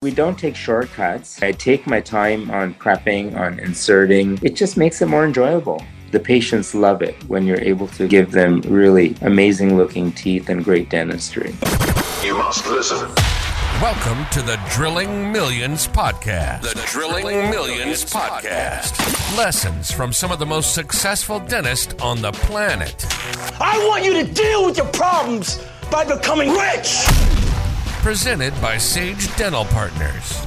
We don't take shortcuts. I take my time on prepping, on inserting. It just makes it more enjoyable. The patients love it when you're able to give them really amazing looking teeth and great dentistry. You must listen. Welcome to the Drilling Millions Podcast. The Drilling Millions Podcast. Lessons from some of the most successful dentists on the planet. I want you to deal with your problems by becoming rich. Presented by Sage Dental Partners,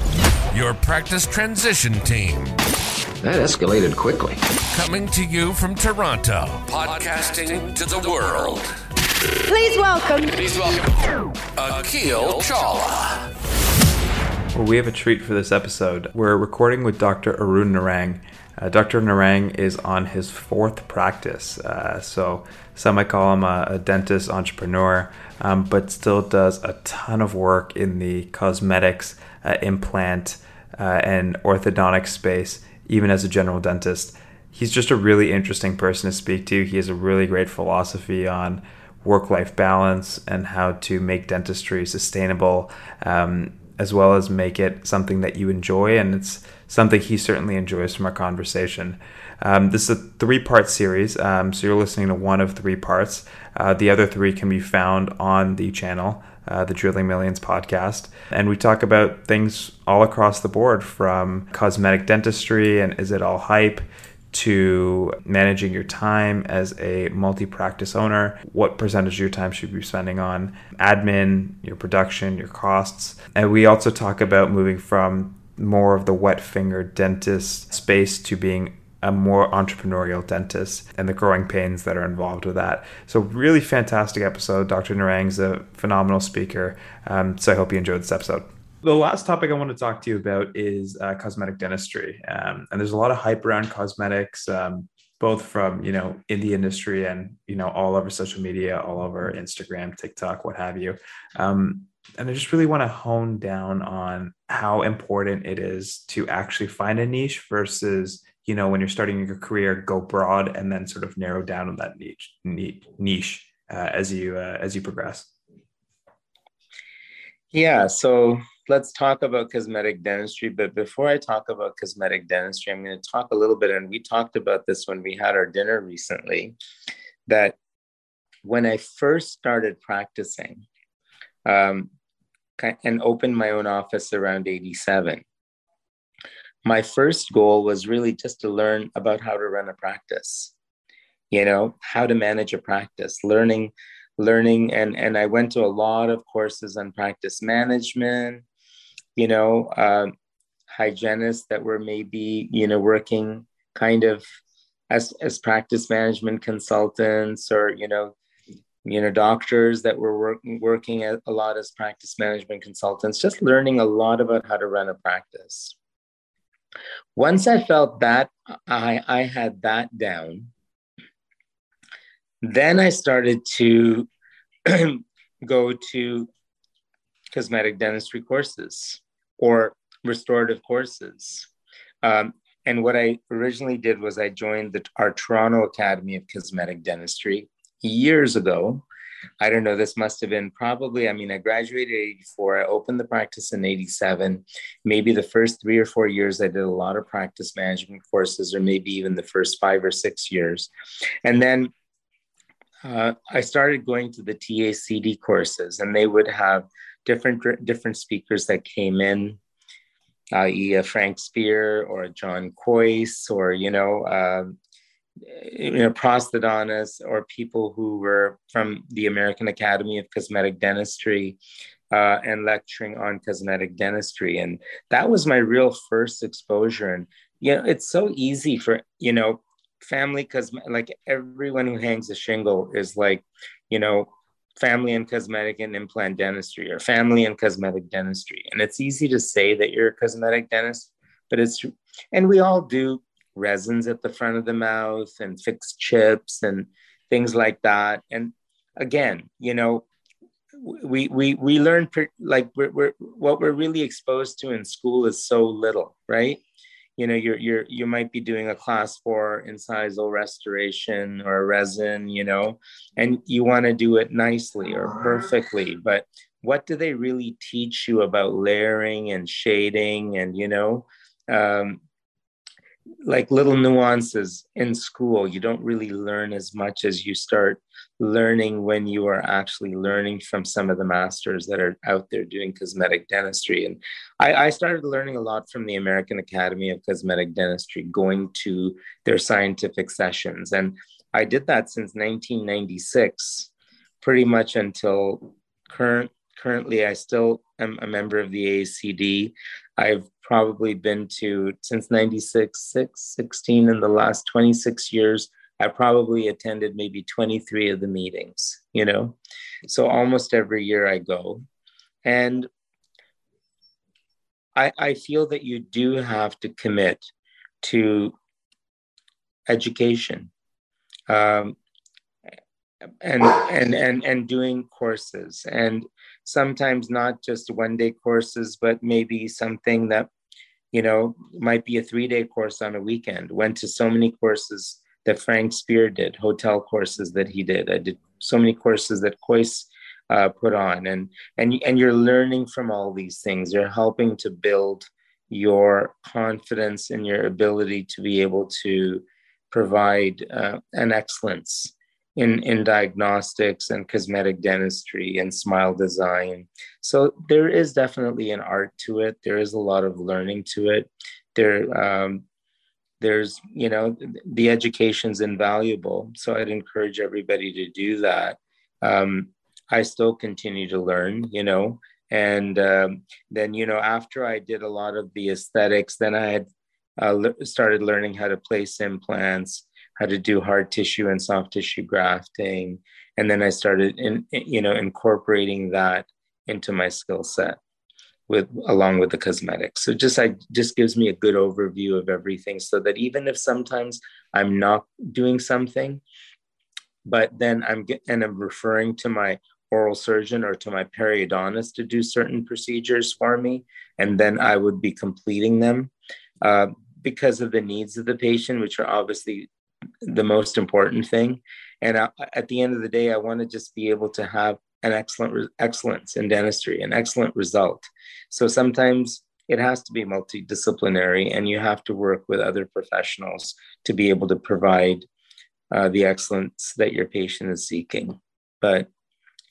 your practice transition team. That escalated quickly. Coming to you from Toronto, podcasting to the world. Please welcome. Please welcome Akil Chawla. Well, we have a treat for this episode. We're recording with Dr. Arun Narang. Uh, Dr. Narang is on his fourth practice, uh, so some might call him a, a dentist entrepreneur, um, but still does a ton of work in the cosmetics, uh, implant, uh, and orthodontic space, even as a general dentist. He's just a really interesting person to speak to. He has a really great philosophy on work life balance and how to make dentistry sustainable, um, as well as make it something that you enjoy. And it's something he certainly enjoys from our conversation. Um, this is a three part series, um, so you're listening to one of three parts. Uh, the other three can be found on the channel. Uh, the Drilling Millions podcast. And we talk about things all across the board from cosmetic dentistry and is it all hype to managing your time as a multi practice owner. What percentage of your time should you be spending on admin, your production, your costs? And we also talk about moving from more of the wet finger dentist space to being a more entrepreneurial dentist and the growing pains that are involved with that. So, really fantastic episode. Dr. Narang's a phenomenal speaker. Um, so, I hope you enjoyed this episode. The last topic I want to talk to you about is uh, cosmetic dentistry. Um, and there's a lot of hype around cosmetics, um, both from, you know, in the industry and, you know, all over social media, all over Instagram, TikTok, what have you. Um, and I just really want to hone down on how important it is to actually find a niche versus you know, when you're starting your career, go broad and then sort of narrow down on that niche niche uh, as you uh, as you progress. Yeah, so let's talk about cosmetic dentistry. But before I talk about cosmetic dentistry, I'm going to talk a little bit, and we talked about this when we had our dinner recently. That when I first started practicing um, and opened my own office around 87, my first goal was really just to learn about how to run a practice you know how to manage a practice learning learning and and i went to a lot of courses on practice management you know uh, hygienists that were maybe you know working kind of as as practice management consultants or you know you know doctors that were working working a lot as practice management consultants just learning a lot about how to run a practice. Once I felt that I, I had that down, then I started to go to cosmetic dentistry courses or restorative courses. Um, and what I originally did was I joined the, our Toronto Academy of Cosmetic Dentistry years ago. I don't know, this must have been probably, I mean, I graduated 84. I opened the practice in 87. Maybe the first three or four years, I did a lot of practice management courses, or maybe even the first five or six years. And then uh, I started going to the TACD courses, and they would have different different speakers that came in, i.e., a Frank Spear or a John Kois, or you know, uh, you know, prosthodontists or people who were from the American Academy of Cosmetic Dentistry uh, and lecturing on cosmetic dentistry. And that was my real first exposure. And, you know, it's so easy for, you know, family cosmetic, like everyone who hangs a shingle is like, you know, family and cosmetic and implant dentistry or family and cosmetic dentistry. And it's easy to say that you're a cosmetic dentist, but it's, and we all do resins at the front of the mouth and fixed chips and things like that. And again, you know, we we we learn like we're, we're what we're really exposed to in school is so little, right? You know, you're you're you might be doing a class four incisal restoration or resin, you know, and you want to do it nicely or perfectly, but what do they really teach you about layering and shading and you know um, like little nuances in school you don't really learn as much as you start learning when you are actually learning from some of the masters that are out there doing cosmetic dentistry. And I, I started learning a lot from the american academy of cosmetic dentistry going to their scientific sessions. And i did that since 1996 pretty much until current currently i still am a member of the acd i've probably been to since 96, 6, 16 in the last 26 years. I probably attended maybe 23 of the meetings, you know? So almost every year I go. And I, I feel that you do have to commit to education um, and, and, and, and doing courses. And sometimes not just one day courses, but maybe something that you know, might be a three day course on a weekend. Went to so many courses that Frank Spear did, hotel courses that he did. I did so many courses that Kois uh, put on, and and and you're learning from all these things. You're helping to build your confidence and your ability to be able to provide uh, an excellence in, in diagnostics and cosmetic dentistry and smile design. So there is definitely an art to it. There is a lot of learning to it. There, um, there's, you know, the education's invaluable. So I'd encourage everybody to do that. Um, I still continue to learn, you know, and um, then, you know, after I did a lot of the aesthetics, then I had uh, started learning how to place implants how to do hard tissue and soft tissue grafting. And then i started in you know incorporating that into my skill set with along with the cosmetics. So just i just gives me a good overview of everything so that even if sometimes i'm not doing something but then i'm and i'm referring to my oral surgeon or to my periodontist to do certain procedures for me and then i would be completing them uh, because of the needs of the patient which are obviously the most important thing. And I, at the end of the day, I want to just be able to have an excellent excellence in dentistry, an excellent result. So sometimes it has to be multidisciplinary, and you have to work with other professionals to be able to provide uh, the excellence that your patient is seeking. But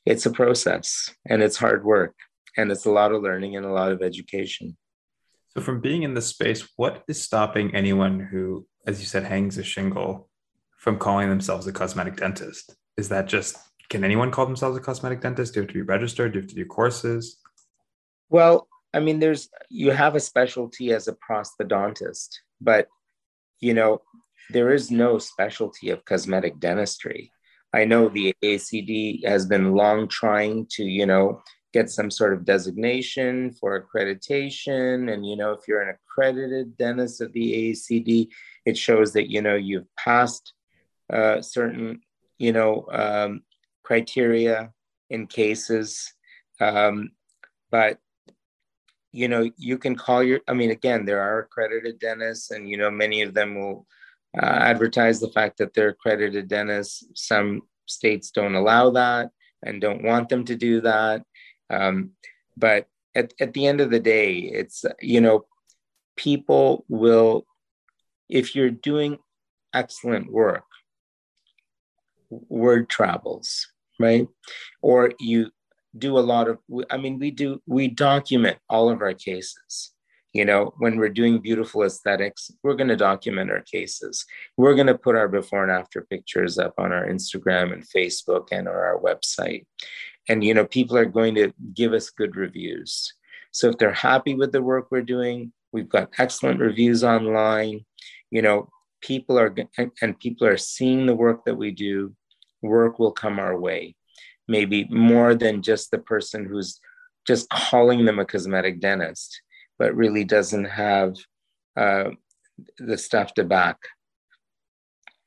it's a process, and it's hard work, and it's a lot of learning and a lot of education. So, from being in this space, what is stopping anyone who as you said, hangs a shingle from calling themselves a cosmetic dentist? Is that just can anyone call themselves a cosmetic dentist? Do you have to be registered? Do you have to do courses? Well, I mean, there's you have a specialty as a prosthodontist, but you know, there is no specialty of cosmetic dentistry. I know the ACD has been long trying to, you know, get some sort of designation for accreditation. And, you know, if you're an accredited dentist of the ACD, it shows that you know you've passed uh, certain you know um, criteria in cases. Um, but you know you can call your i mean again there are accredited dentists and you know many of them will uh, advertise the fact that they're accredited dentists. Some states don't allow that and don't want them to do that. Um, but at, at the end of the day it's you know people will if you're doing excellent work, word travels, right? Or you do a lot of, I mean, we do, we document all of our cases. You know, when we're doing beautiful aesthetics, we're going to document our cases. We're going to put our before and after pictures up on our Instagram and Facebook and or our website. And, you know, people are going to give us good reviews. So if they're happy with the work we're doing, we've got excellent reviews online you know people are and people are seeing the work that we do work will come our way maybe more than just the person who's just calling them a cosmetic dentist but really doesn't have uh, the stuff to back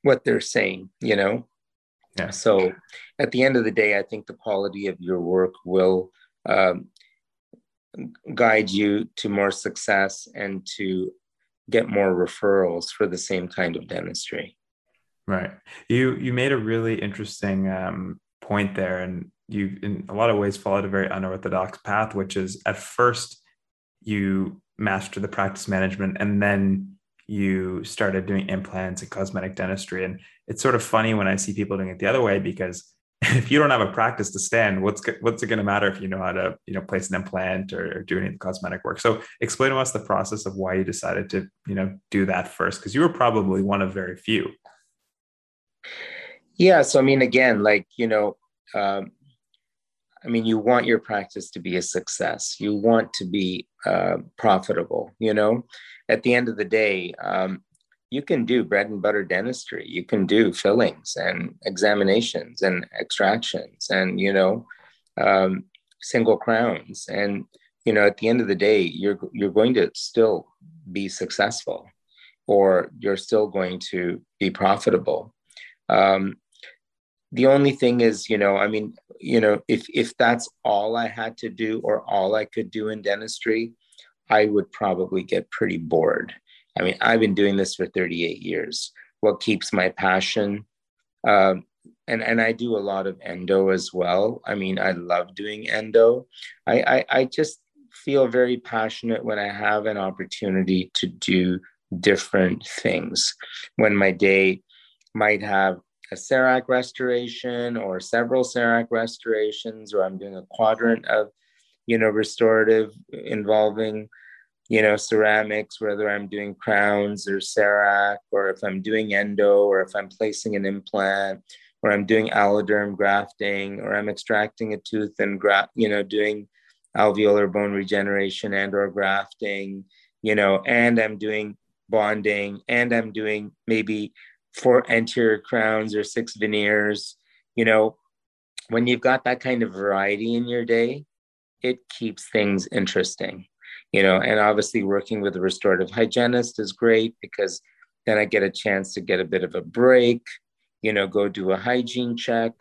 what they're saying you know yeah. so at the end of the day i think the quality of your work will um, guide you to more success and to get more referrals for the same kind of dentistry. Right. You you made a really interesting um, point there, and you in a lot of ways followed a very unorthodox path, which is at first you master the practice management and then you started doing implants and cosmetic dentistry. And it's sort of funny when I see people doing it the other way because if you don't have a practice to stand, what's what's it going to matter if you know how to you know place an implant or, or do any of the cosmetic work? So explain to us the process of why you decided to you know do that first because you were probably one of very few. Yeah, so I mean, again, like you know, um, I mean, you want your practice to be a success. You want to be uh, profitable. You know, at the end of the day, um, you can do bread and butter dentistry. You can do fillings and examinations and extractions and, you know, um, single crowns. And, you know, at the end of the day, you're, you're going to still be successful or you're still going to be profitable. Um, the only thing is, you know, I mean, you know, if, if that's all I had to do or all I could do in dentistry, I would probably get pretty bored I mean, I've been doing this for 38 years. What keeps my passion? Um, and and I do a lot of endo as well. I mean, I love doing endo. I, I, I just feel very passionate when I have an opportunity to do different things. When my day might have a CEREC restoration or several CEREC restorations, or I'm doing a quadrant of, you know, restorative involving you know, ceramics, whether I'm doing crowns or CEREC, or if I'm doing endo, or if I'm placing an implant, or I'm doing alloderm grafting, or I'm extracting a tooth and gra- you know, doing alveolar bone regeneration and or grafting, you know, and I'm doing bonding, and I'm doing maybe four anterior crowns or six veneers, you know, when you've got that kind of variety in your day, it keeps things interesting you know, and obviously working with a restorative hygienist is great because then I get a chance to get a bit of a break, you know, go do a hygiene check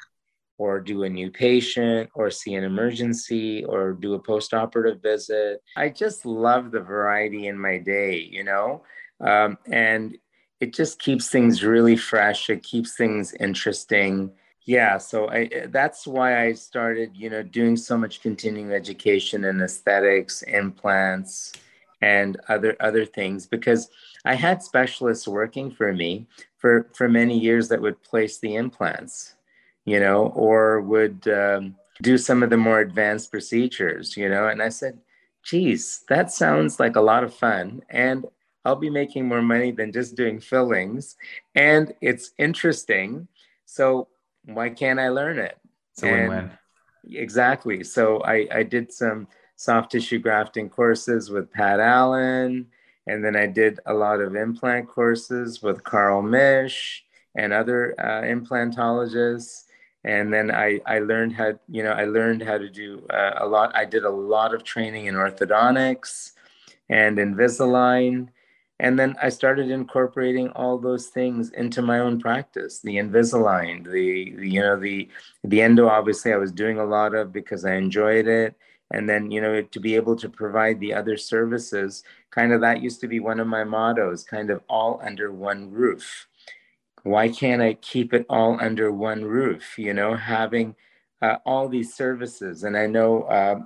or do a new patient or see an emergency or do a post-operative visit. I just love the variety in my day, you know, um, and it just keeps things really fresh. It keeps things interesting yeah so I, that's why i started you know doing so much continuing education in aesthetics implants and other other things because i had specialists working for me for for many years that would place the implants you know or would um, do some of the more advanced procedures you know and i said geez that sounds like a lot of fun and i'll be making more money than just doing fillings and it's interesting so why can't I learn it? It's a win-win. Exactly. So I, I did some soft tissue grafting courses with Pat Allen, and then I did a lot of implant courses with Carl Misch and other uh, implantologists. And then I, I learned how, you know, I learned how to do uh, a lot. I did a lot of training in orthodontics and Invisalign and then I started incorporating all those things into my own practice. The Invisalign, the, the you know the the endo. Obviously, I was doing a lot of because I enjoyed it. And then you know to be able to provide the other services, kind of that used to be one of my mottos. Kind of all under one roof. Why can't I keep it all under one roof? You know, having uh, all these services. And I know uh,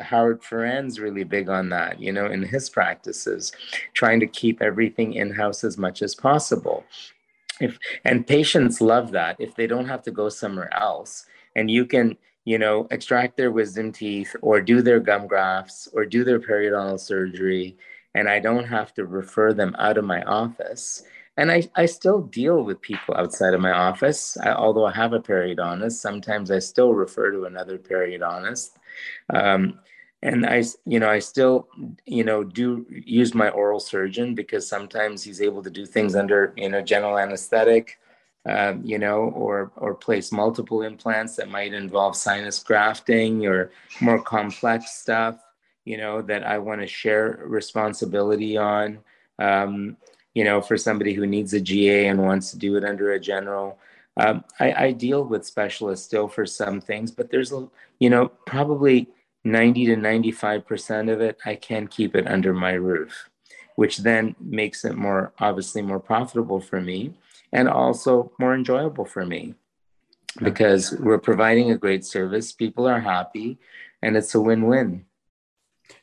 Howard Farran's really big on that, you know, in his practices, trying to keep everything in house as much as possible. If and patients love that if they don't have to go somewhere else, and you can, you know, extract their wisdom teeth or do their gum grafts or do their periodontal surgery, and I don't have to refer them out of my office. And I, I still deal with people outside of my office. I, although I have a periodontist, sometimes I still refer to another periodontist. Um, and I, you know, I still, you know, do use my oral surgeon because sometimes he's able to do things under, you know, general anesthetic, um, you know, or or place multiple implants that might involve sinus grafting or more complex stuff, you know, that I want to share responsibility on. Um, you know, for somebody who needs a GA and wants to do it under a general. Um, I, I deal with specialists still for some things, but there's, you know, probably 90 to 95% of it, I can keep it under my roof, which then makes it more, obviously, more profitable for me and also more enjoyable for me. Mm-hmm. because we're providing a great service. People are happy and it's a win win.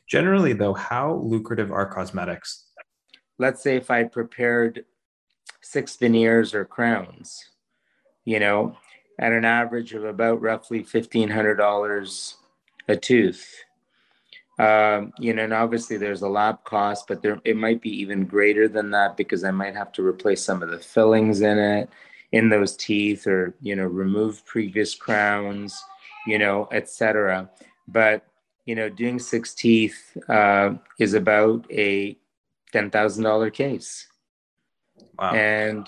Generally, though, how lucrative are cosmetics? Let's say if I prepared six veneers or crowns, you know, at an average of about roughly $1,500 a tooth. Um, you know, and obviously there's a lab cost, but there it might be even greater than that because I might have to replace some of the fillings in it, in those teeth, or you know, remove previous crowns, you know, etc. But you know, doing six teeth uh, is about a ten thousand dollar case, wow. and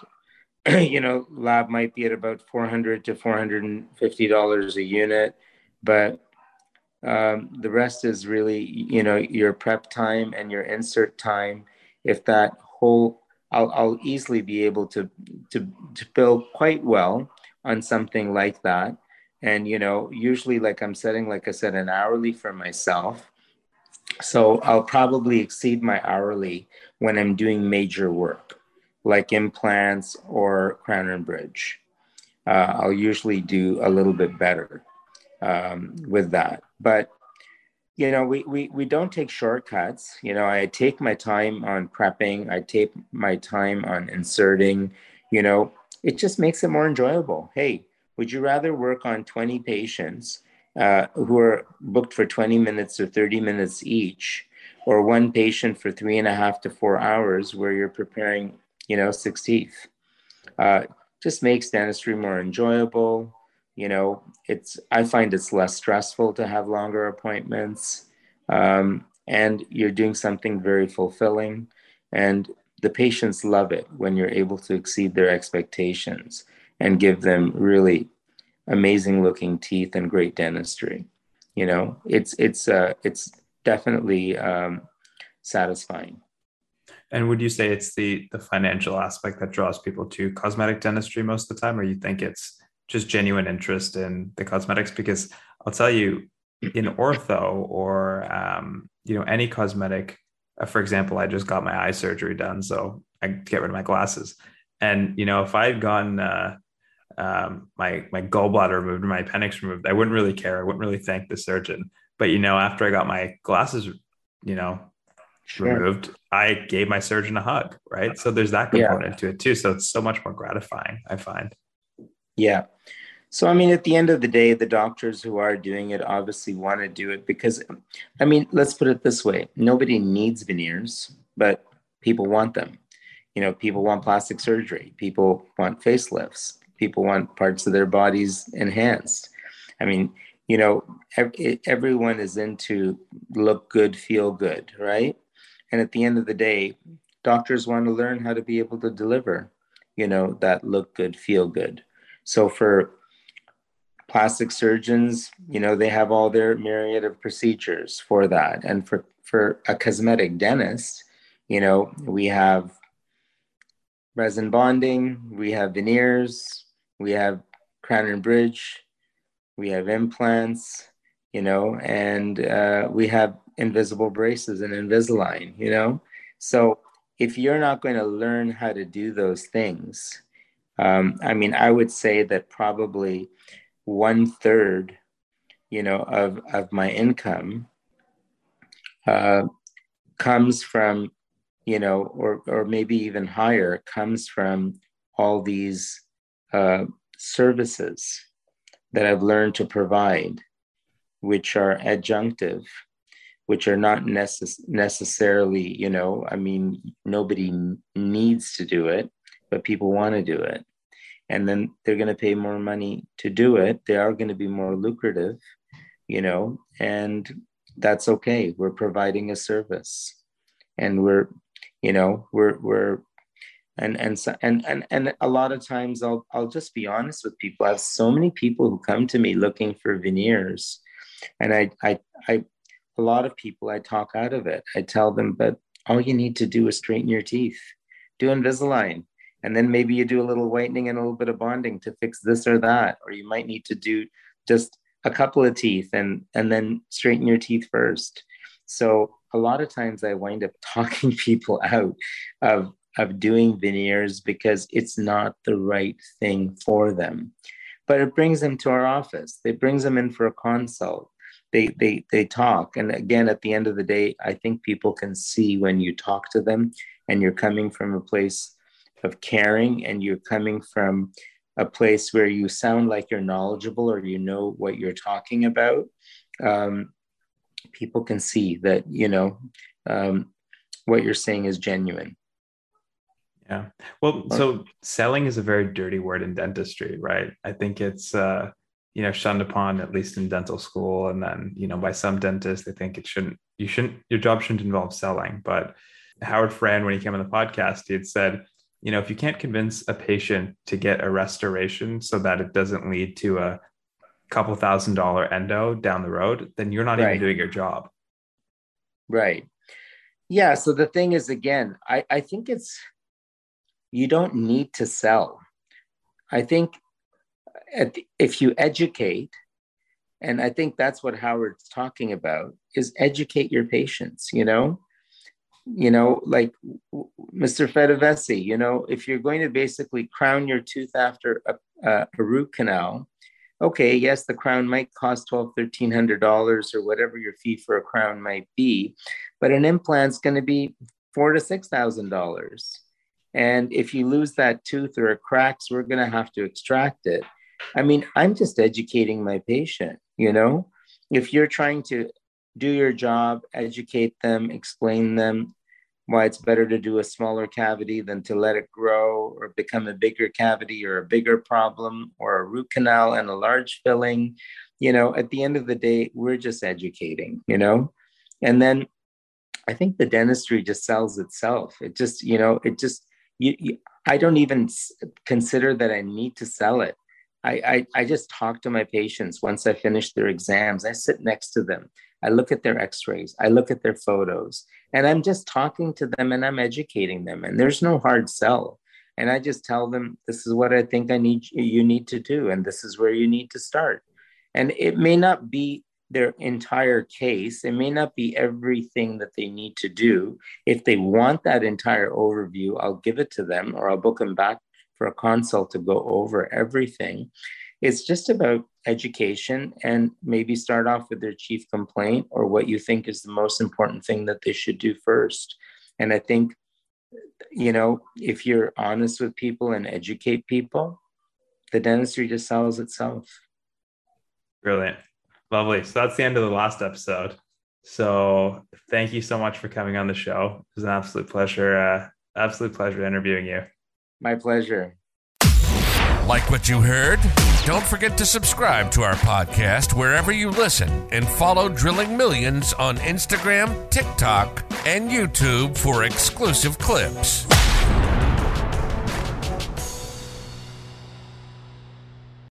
you know, lab might be at about four hundred to four hundred and fifty dollars a unit, but um, the rest is really, you know, your prep time and your insert time. If that whole, I'll, I'll easily be able to, to, to build quite well on something like that. And, you know, usually like I'm setting, like I said, an hourly for myself. So I'll probably exceed my hourly when I'm doing major work like implants or crown and bridge. Uh, I'll usually do a little bit better um, with that. But you know, we, we we don't take shortcuts. You know, I take my time on prepping. I take my time on inserting. You know, it just makes it more enjoyable. Hey, would you rather work on 20 patients uh, who are booked for 20 minutes or 30 minutes each, or one patient for three and a half to four hours where you're preparing, you know, six teeth? Uh, just makes dentistry more enjoyable you know it's i find it's less stressful to have longer appointments um, and you're doing something very fulfilling and the patients love it when you're able to exceed their expectations and give them really amazing looking teeth and great dentistry you know? It's it's uh, it's definitely um, satisfying. And would you say it's the the financial aspect that draws people to cosmetic dentistry most of the time or you think it's just genuine interest in the cosmetics because I'll tell you in ortho or um, you know any cosmetic uh, for example I just got my eye surgery done so I get rid of my glasses. And you know if I had gotten uh, um, my my gallbladder removed or my appendix removed I wouldn't really care. I wouldn't really thank the surgeon. But you know after I got my glasses you know sure. removed I gave my surgeon a hug right? So there's that component yeah. to it too. So it's so much more gratifying I find yeah. So, I mean, at the end of the day, the doctors who are doing it obviously want to do it because, I mean, let's put it this way nobody needs veneers, but people want them. You know, people want plastic surgery, people want facelifts, people want parts of their bodies enhanced. I mean, you know, everyone is into look good, feel good, right? And at the end of the day, doctors want to learn how to be able to deliver, you know, that look good, feel good. So for plastic surgeons, you know, they have all their myriad of procedures for that. And for, for a cosmetic dentist, you know, we have resin bonding, we have veneers, we have crown and bridge, we have implants, you know, and uh, we have invisible braces and Invisalign, you know. So if you're not going to learn how to do those things, um, I mean, I would say that probably one third, you know, of, of my income uh, comes from, you know, or, or maybe even higher, comes from all these uh, services that I've learned to provide, which are adjunctive, which are not necess- necessarily, you know, I mean, nobody needs to do it but people want to do it. And then they're going to pay more money to do it. They are going to be more lucrative, you know, and that's okay. We're providing a service and we're, you know, we're, we're, and and so, and and and a lot of times I'll I'll just be honest with people. I have so many people who come to me looking for veneers, and I I I a lot of people I talk out of it. I tell them, but all you need to do is straighten your teeth, do Invisalign, and then maybe you do a little whitening and a little bit of bonding to fix this or that or you might need to do just a couple of teeth and and then straighten your teeth first so a lot of times i wind up talking people out of of doing veneers because it's not the right thing for them but it brings them to our office. It brings them in for a consult. They they they talk, and again, at the end of the day, I think people can see when you talk to them, and you're coming from a place of caring, and you're coming from a place where you sound like you're knowledgeable or you know what you're talking about. Um, people can see that you know um, what you're saying is genuine. Yeah. Well, so selling is a very dirty word in dentistry, right? I think it's uh, you know shunned upon at least in dental school, and then you know by some dentists they think it shouldn't. You shouldn't. Your job shouldn't involve selling. But Howard Farran, when he came on the podcast, he had said, you know, if you can't convince a patient to get a restoration so that it doesn't lead to a couple thousand dollar endo down the road, then you're not right. even doing your job. Right. Yeah. So the thing is, again, I, I think it's, you don't need to sell. I think if you educate, and I think that's what Howard's talking about, is educate your patients, you know? You know, like Mr. Fedavesi, you know, if you're going to basically crown your tooth after a, a, a root canal, okay, yes, the crown might cost twelve, thirteen hundred dollars or whatever your fee for a crown might be, but an implant's going to be four to six thousand dollars. And if you lose that tooth or it cracks, we're going to have to extract it. I mean, I'm just educating my patient, you know? If you're trying to do your job, educate them, explain them why it's better to do a smaller cavity than to let it grow or become a bigger cavity or a bigger problem or a root canal and a large filling, you know, at the end of the day, we're just educating, you know? And then I think the dentistry just sells itself. It just, you know, it just, you, you, I don't even consider that I need to sell it. I, I, I just talk to my patients once I finish their exams. I sit next to them. I look at their x rays. I look at their photos. And I'm just talking to them and I'm educating them. And there's no hard sell. And I just tell them, this is what I think I need you need to do. And this is where you need to start. And it may not be their entire case. It may not be everything that they need to do. If they want that entire overview, I'll give it to them or I'll book them back for a consult to go over everything. It's just about education and maybe start off with their chief complaint or what you think is the most important thing that they should do first. And I think, you know, if you're honest with people and educate people, the dentistry just sells itself. Brilliant. Lovely. So that's the end of the last episode. So thank you so much for coming on the show. It was an absolute pleasure. Uh, absolute pleasure interviewing you. My pleasure. Like what you heard? Don't forget to subscribe to our podcast wherever you listen and follow Drilling Millions on Instagram, TikTok, and YouTube for exclusive clips.